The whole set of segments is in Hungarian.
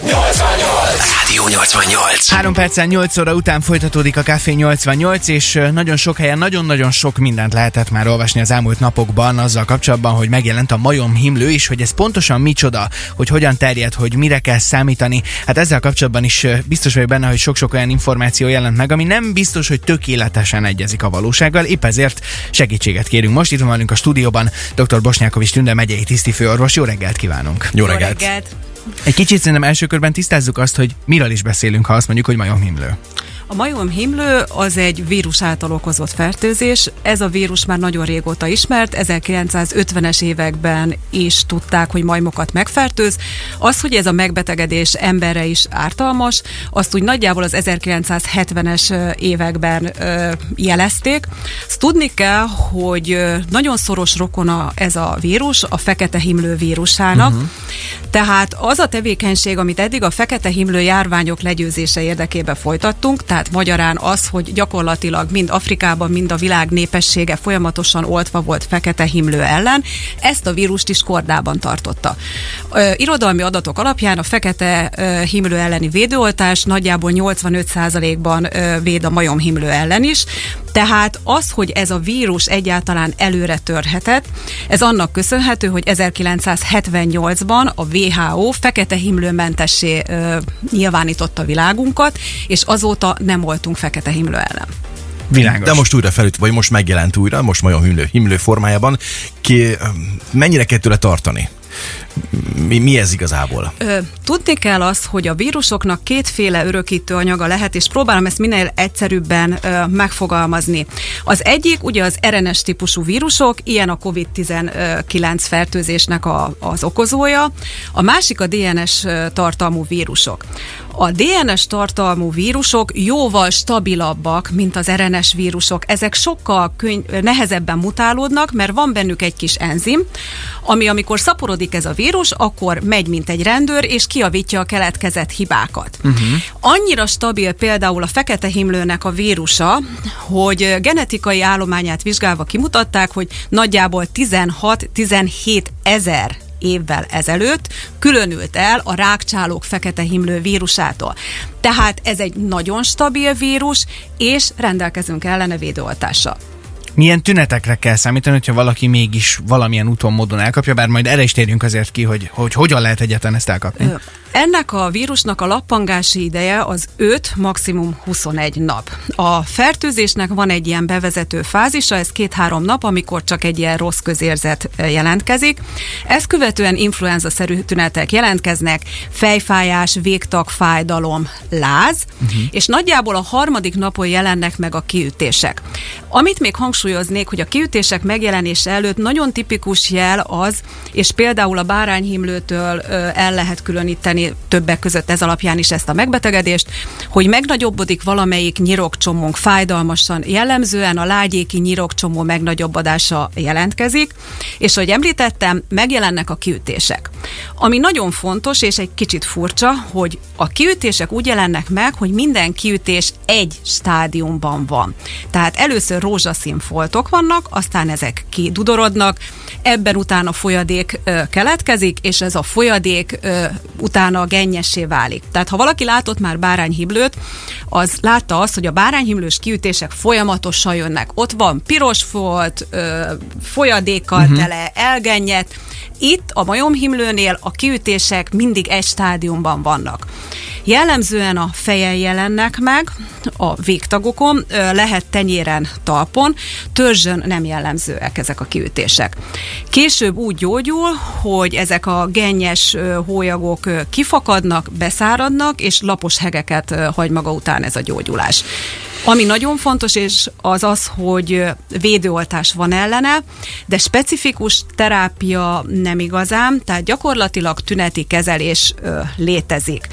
No es extraño Rádió 88. 3 percen 8 óra után folytatódik a Café 88, és nagyon sok helyen, nagyon-nagyon sok mindent lehetett már olvasni az elmúlt napokban azzal kapcsolatban, hogy megjelent a majom himlő is, hogy ez pontosan micsoda, hogy hogyan terjed, hogy mire kell számítani. Hát ezzel kapcsolatban is biztos vagyok benne, hogy sok-sok olyan információ jelent meg, ami nem biztos, hogy tökéletesen egyezik a valósággal, épp ezért segítséget kérünk. Most itt van velünk a stúdióban dr. Bosnyákovics Tünde megyei tisztifőorvos. Jó reggelt kívánunk! Jó reggelt! Egy kicsit szerintem első körben tisztázzuk azt, hogy miről is beszélünk, ha azt mondjuk, hogy majomhimlő. A majomhimlő az egy vírus által okozott fertőzés. Ez a vírus már nagyon régóta ismert, 1950-es években is tudták, hogy majmokat megfertőz. Az, hogy ez a megbetegedés emberre is ártalmas, azt úgy nagyjából az 1970-es években jelezték. Azt tudni kell, hogy nagyon szoros rokona ez a vírus a fekete himlő vírusának. Uh-huh. Tehát az a tevékenység, amit eddig a fekete himlő járványok legyőzése érdekében folytattunk, tehát magyarán az, hogy gyakorlatilag mind Afrikában, mind a világ népessége folyamatosan oltva volt fekete himlő ellen, ezt a vírust is kordában tartotta. Ö, irodalmi adatok alapján a fekete ö, himlő elleni védőoltás nagyjából 85%-ban ö, véd a majomhimlő ellen is, tehát az, hogy ez a vírus egyáltalán előre törhetett, ez annak köszönhető, hogy 1978-ban a WHO fekete himlőmentessé ö, nyilvánította világunkat, és azóta nem voltunk fekete himlő ellen. Világos. De most újra felüt, vagy most megjelent újra, most majom himlő, himlő formájában. Ki, mennyire kell tőle tartani? Mi, mi ez igazából? Ö, tudni kell azt, hogy a vírusoknak kétféle örökítő anyaga lehet, és próbálom ezt minél egyszerűbben ö, megfogalmazni. Az egyik ugye az RNS típusú vírusok, ilyen a COVID-19 fertőzésnek a, az okozója, a másik a DNS tartalmú vírusok. A DNS tartalmú vírusok jóval stabilabbak, mint az RNS vírusok. Ezek sokkal könny- nehezebben mutálódnak, mert van bennük egy kis enzim, ami amikor szaporodik ez a vírus, akkor megy, mint egy rendőr, és kiavítja a keletkezett hibákat. Uh-huh. Annyira stabil például a fekete himlőnek a vírusa, hogy genetikai állományát vizsgálva kimutatták, hogy nagyjából 16-17 ezer évvel ezelőtt különült el a rákcsálók fekete himlő vírusától. Tehát ez egy nagyon stabil vírus, és rendelkezünk ellene védőoltással. Milyen tünetekre kell számítani, hogyha valaki mégis valamilyen úton, módon elkapja, bár majd erre is térjünk azért ki, hogy, hogy hogyan lehet egyáltalán ezt elkapni? Ennek a vírusnak a lappangási ideje az 5, maximum 21 nap. A fertőzésnek van egy ilyen bevezető fázisa, ez két-három nap, amikor csak egy ilyen rossz közérzet jelentkezik. Ezt követően influenza-szerű tünetek jelentkeznek, fejfájás, végtag, fájdalom, láz, uh-huh. és nagyjából a harmadik napon jelennek meg a kiütések. Amit még hangsúlyoznék, hogy a kiütések megjelenése előtt nagyon tipikus jel az, és például a bárányhimlőtől el lehet különíteni többek között ez alapján is ezt a megbetegedést, hogy megnagyobbodik valamelyik nyirokcsomónk fájdalmasan, jellemzően a lágyéki nyirokcsomó megnagyobbodása jelentkezik, és ahogy említettem, megjelennek a kiütések. Ami nagyon fontos, és egy kicsit furcsa, hogy a kiütések úgy jelennek meg, hogy minden kiütés egy stádiumban van. Tehát először rózsaszín foltok vannak, aztán ezek kidudorodnak, ebben utána folyadék ö, keletkezik, és ez a folyadék ö, utána gennyessé válik. Tehát ha valaki látott már bárányhimlőt, az látta azt, hogy a bárányhimlős kiütések folyamatosan jönnek. Ott van piros folt, ö, folyadékkal uh-huh. tele, elgennyet. Itt a majomhimlőnél a kiütések mindig egy stádiumban vannak. Jellemzően a fejen jelennek meg, a végtagokon, lehet tenyéren, talpon, törzsön nem jellemzőek ezek a kiütések. Később úgy gyógyul, hogy ezek a gennyes hólyagok kifakadnak, beszáradnak, és lapos hegeket hagy maga után ez a gyógyulás. Ami nagyon fontos, és az az, hogy védőoltás van ellene, de specifikus terápia nem igazán, tehát gyakorlatilag tüneti kezelés létezik.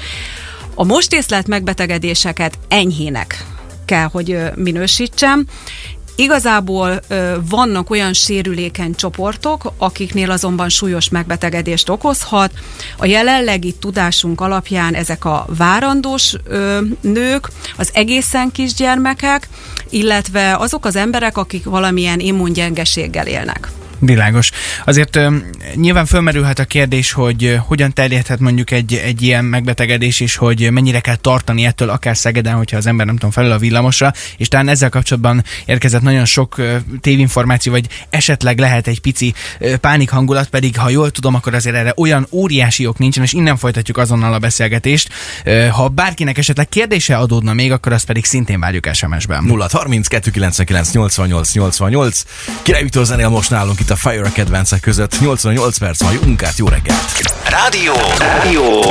A most észlelt megbetegedéseket enyhének kell, hogy minősítsem, Igazából vannak olyan sérülékeny csoportok, akiknél azonban súlyos megbetegedést okozhat. A jelenlegi tudásunk alapján ezek a várandós nők, az egészen kisgyermekek, illetve azok az emberek, akik valamilyen immungyengeséggel élnek. Világos. Azért nyilván fölmerülhet a kérdés, hogy hogyan terjedhet mondjuk egy, egy ilyen megbetegedés, és hogy mennyire kell tartani ettől akár Szegeden, hogyha az ember nem tudom felül a villamosra, és talán ezzel kapcsolatban érkezett nagyon sok tévinformáció, vagy esetleg lehet egy pici pánik hangulat, pedig ha jól tudom, akkor azért erre olyan óriási ok nincsen, és innen folytatjuk azonnal a beszélgetést. Ha bárkinek esetleg kérdése adódna még, akkor azt pedig szintén várjuk SMS-ben. 0 30 299 88 88. Király Viktor zenél most nálunk itt a Fire a kedvencek között. 88 perc van, munkát, jó reggelt! Rádió! Rádió!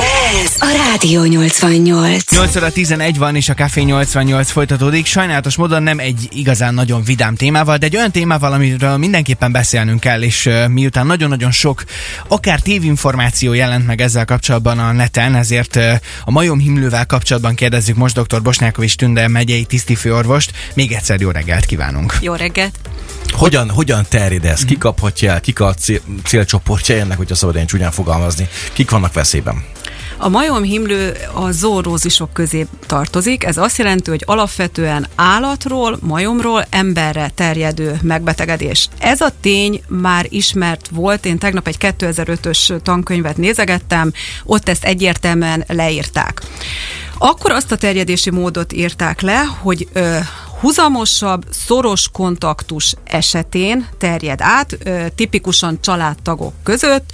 Ez a Rádió 88. 8 óra 11 van, és a Café 88 folytatódik. Sajnálatos módon nem egy igazán nagyon vidám témával, de egy olyan témával, amiről mindenképpen beszélnünk kell, és uh, miután nagyon-nagyon sok, akár tévinformáció jelent meg ezzel kapcsolatban a neten, ezért uh, a majomhimlővel kapcsolatban kérdezzük most dr. Bosnákovics Tünde megyei tisztifőorvost. Még egyszer jó reggelt kívánunk! Jó reggelt! Hogyan, hogyan terjed ez? Ki kaphatja el? Kik a cél, célcsoportja ennek, hogyha szabad én csúnyán fogalmazni? Kik vannak veszélyben? A majomhimlő a zoorózisok közé tartozik. Ez azt jelenti, hogy alapvetően állatról, majomról emberre terjedő megbetegedés. Ez a tény már ismert volt. Én tegnap egy 2005-ös tankönyvet nézegettem, ott ezt egyértelműen leírták. Akkor azt a terjedési módot írták le, hogy ö, huzamosabb, szoros kontaktus esetén terjed át, tipikusan családtagok között,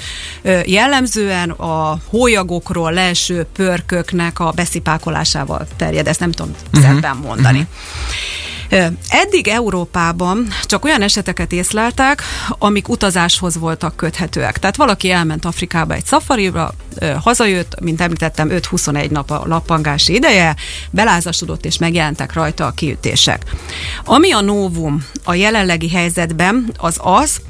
jellemzően a hólyagokról leeső pörköknek a beszipákolásával terjed, ezt nem tudom uh-huh. szebben mondani. Uh-huh. Eddig Európában csak olyan eseteket észleltek, amik utazáshoz voltak köthetőek. Tehát valaki elment Afrikába egy szafarira, hazajött, mint említettem, 5-21 nap a lappangási ideje, belázasodott és megjelentek rajta a kiütések. Ami a novum a jelenlegi helyzetben, az az,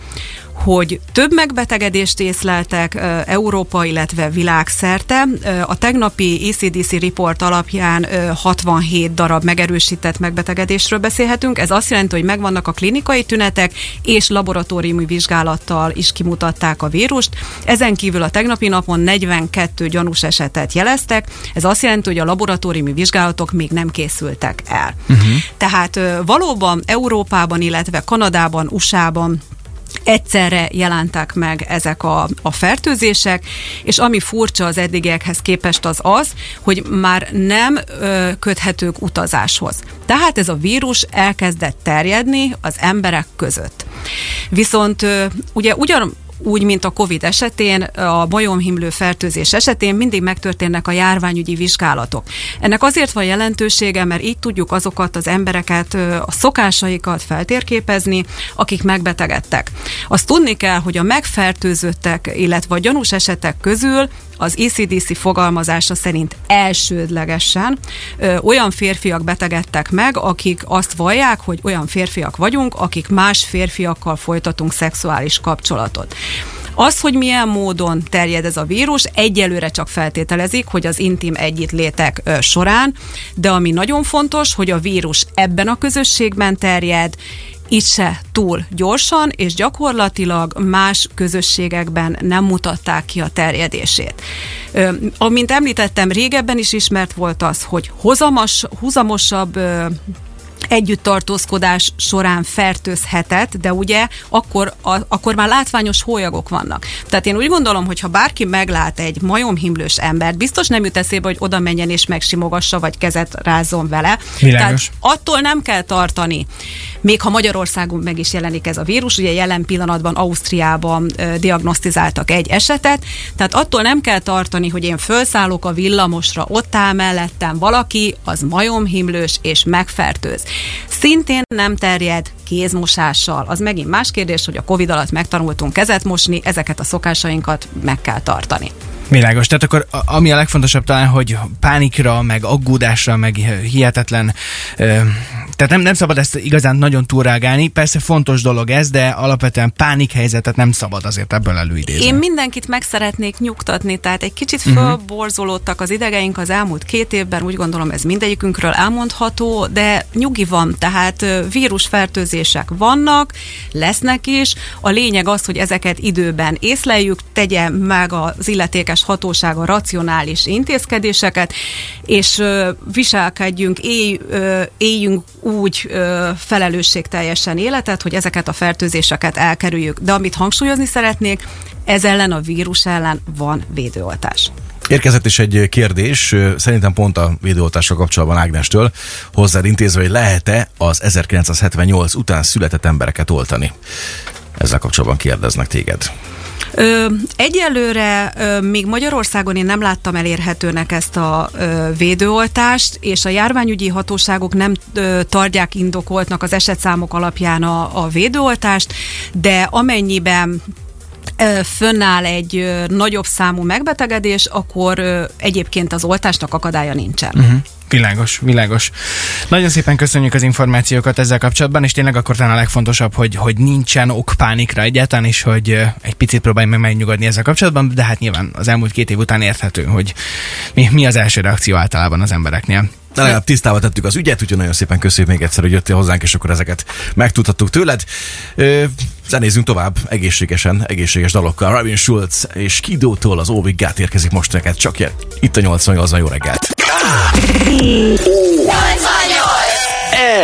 hogy több megbetegedést észleltek Európa, illetve világszerte. A tegnapi ECDC report alapján 67 darab megerősített megbetegedésről beszélhetünk. Ez azt jelenti, hogy megvannak a klinikai tünetek, és laboratóriumi vizsgálattal is kimutatták a vírust. Ezen kívül a tegnapi napon 42 gyanús esetet jeleztek. Ez azt jelenti, hogy a laboratóriumi vizsgálatok még nem készültek el. Uh-huh. Tehát valóban Európában, illetve Kanadában, USA-ban egyszerre jelentek meg ezek a, a fertőzések, és ami furcsa az eddigiekhez képest az az, hogy már nem ö, köthetők utazáshoz. Tehát ez a vírus elkezdett terjedni az emberek között. Viszont ö, ugye ugyan úgy, mint a COVID esetén, a majomhimlő fertőzés esetén mindig megtörténnek a járványügyi vizsgálatok. Ennek azért van jelentősége, mert így tudjuk azokat az embereket, a szokásaikat feltérképezni, akik megbetegedtek. Azt tudni kell, hogy a megfertőzöttek, illetve a gyanús esetek közül az ECDC fogalmazása szerint elsődlegesen ö, olyan férfiak betegedtek meg, akik azt vallják, hogy olyan férfiak vagyunk, akik más férfiakkal folytatunk szexuális kapcsolatot. Az, hogy milyen módon terjed ez a vírus, egyelőre csak feltételezik, hogy az intim együttlétek során, de ami nagyon fontos, hogy a vírus ebben a közösségben terjed, itt se túl gyorsan, és gyakorlatilag más közösségekben nem mutatták ki a terjedését. Amint említettem, régebben is ismert volt az, hogy hozamos, huzamosabb együtttartózkodás során fertőzhetett, de ugye akkor, a, akkor már látványos hólyagok vannak. Tehát én úgy gondolom, hogy ha bárki meglát egy majomhimlős embert, biztos nem jut eszébe, hogy oda menjen és megsimogassa, vagy kezet rázzon vele. Világos. Tehát attól nem kell tartani, még ha Magyarországon meg is jelenik ez a vírus, ugye jelen pillanatban Ausztriában ö, diagnosztizáltak egy esetet, tehát attól nem kell tartani, hogy én felszállok a villamosra, ott áll mellettem valaki, az majomhimlős és megfertőz. Szintén nem terjed kézmosással. Az megint más kérdés, hogy a Covid alatt megtanultunk kezet mosni, ezeket a szokásainkat meg kell tartani. Világos. Tehát akkor ami a legfontosabb talán, hogy pánikra, meg aggódásra, meg hihetetlen, tehát nem, nem szabad ezt igazán nagyon túlrágálni. Persze fontos dolog ez, de alapvetően pánikhelyzetet nem szabad azért ebből előidézni. Én mindenkit meg szeretnék nyugtatni, tehát egy kicsit fölborzolódtak az idegeink az elmúlt két évben, úgy gondolom ez mindegyikünkről elmondható, de nyugi van, tehát vírusfertőzések vannak, lesznek is. A lényeg az, hogy ezeket időben észleljük, tegye meg az illetékes illetékes hatósága racionális intézkedéseket, és viselkedjünk, ö, éljünk úgy ö, felelősségteljesen életet, hogy ezeket a fertőzéseket elkerüljük. De amit hangsúlyozni szeretnék, ez ellen a vírus ellen van védőoltás. Érkezett is egy kérdés, szerintem pont a védőoltással kapcsolatban Ágnestől, hozzád intézve, hogy lehet-e az 1978 után született embereket oltani? Ezzel kapcsolatban kérdeznek téged. Ö, egyelőre ö, még Magyarországon én nem láttam elérhetőnek ezt a ö, védőoltást, és a járványügyi hatóságok nem ö, tartják indokoltnak az esetszámok alapján a, a védőoltást, de amennyiben fönnáll egy nagyobb számú megbetegedés, akkor egyébként az oltásnak akadálya nincsen. Uh-huh. Világos, világos. Nagyon szépen köszönjük az információkat ezzel kapcsolatban, és tényleg akkor talán a legfontosabb, hogy, hogy nincsen ok pánikra egyáltalán, és hogy egy picit próbálj meg megnyugodni ezzel kapcsolatban, de hát nyilván az elmúlt két év után érthető, hogy mi, mi az első reakció általában az embereknél. De legalább tisztába tettük az ügyet, úgyhogy nagyon szépen köszönjük még egyszer, hogy jöttél hozzánk, és akkor ezeket megtudhattuk tőled. Zenézzünk tovább egészségesen, egészséges dalokkal. Robin Schulz és Kidótól az Óvig Gát érkezik most neked, csak itt a 88 jó reggelt.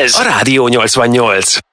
Ez a Rádió 88.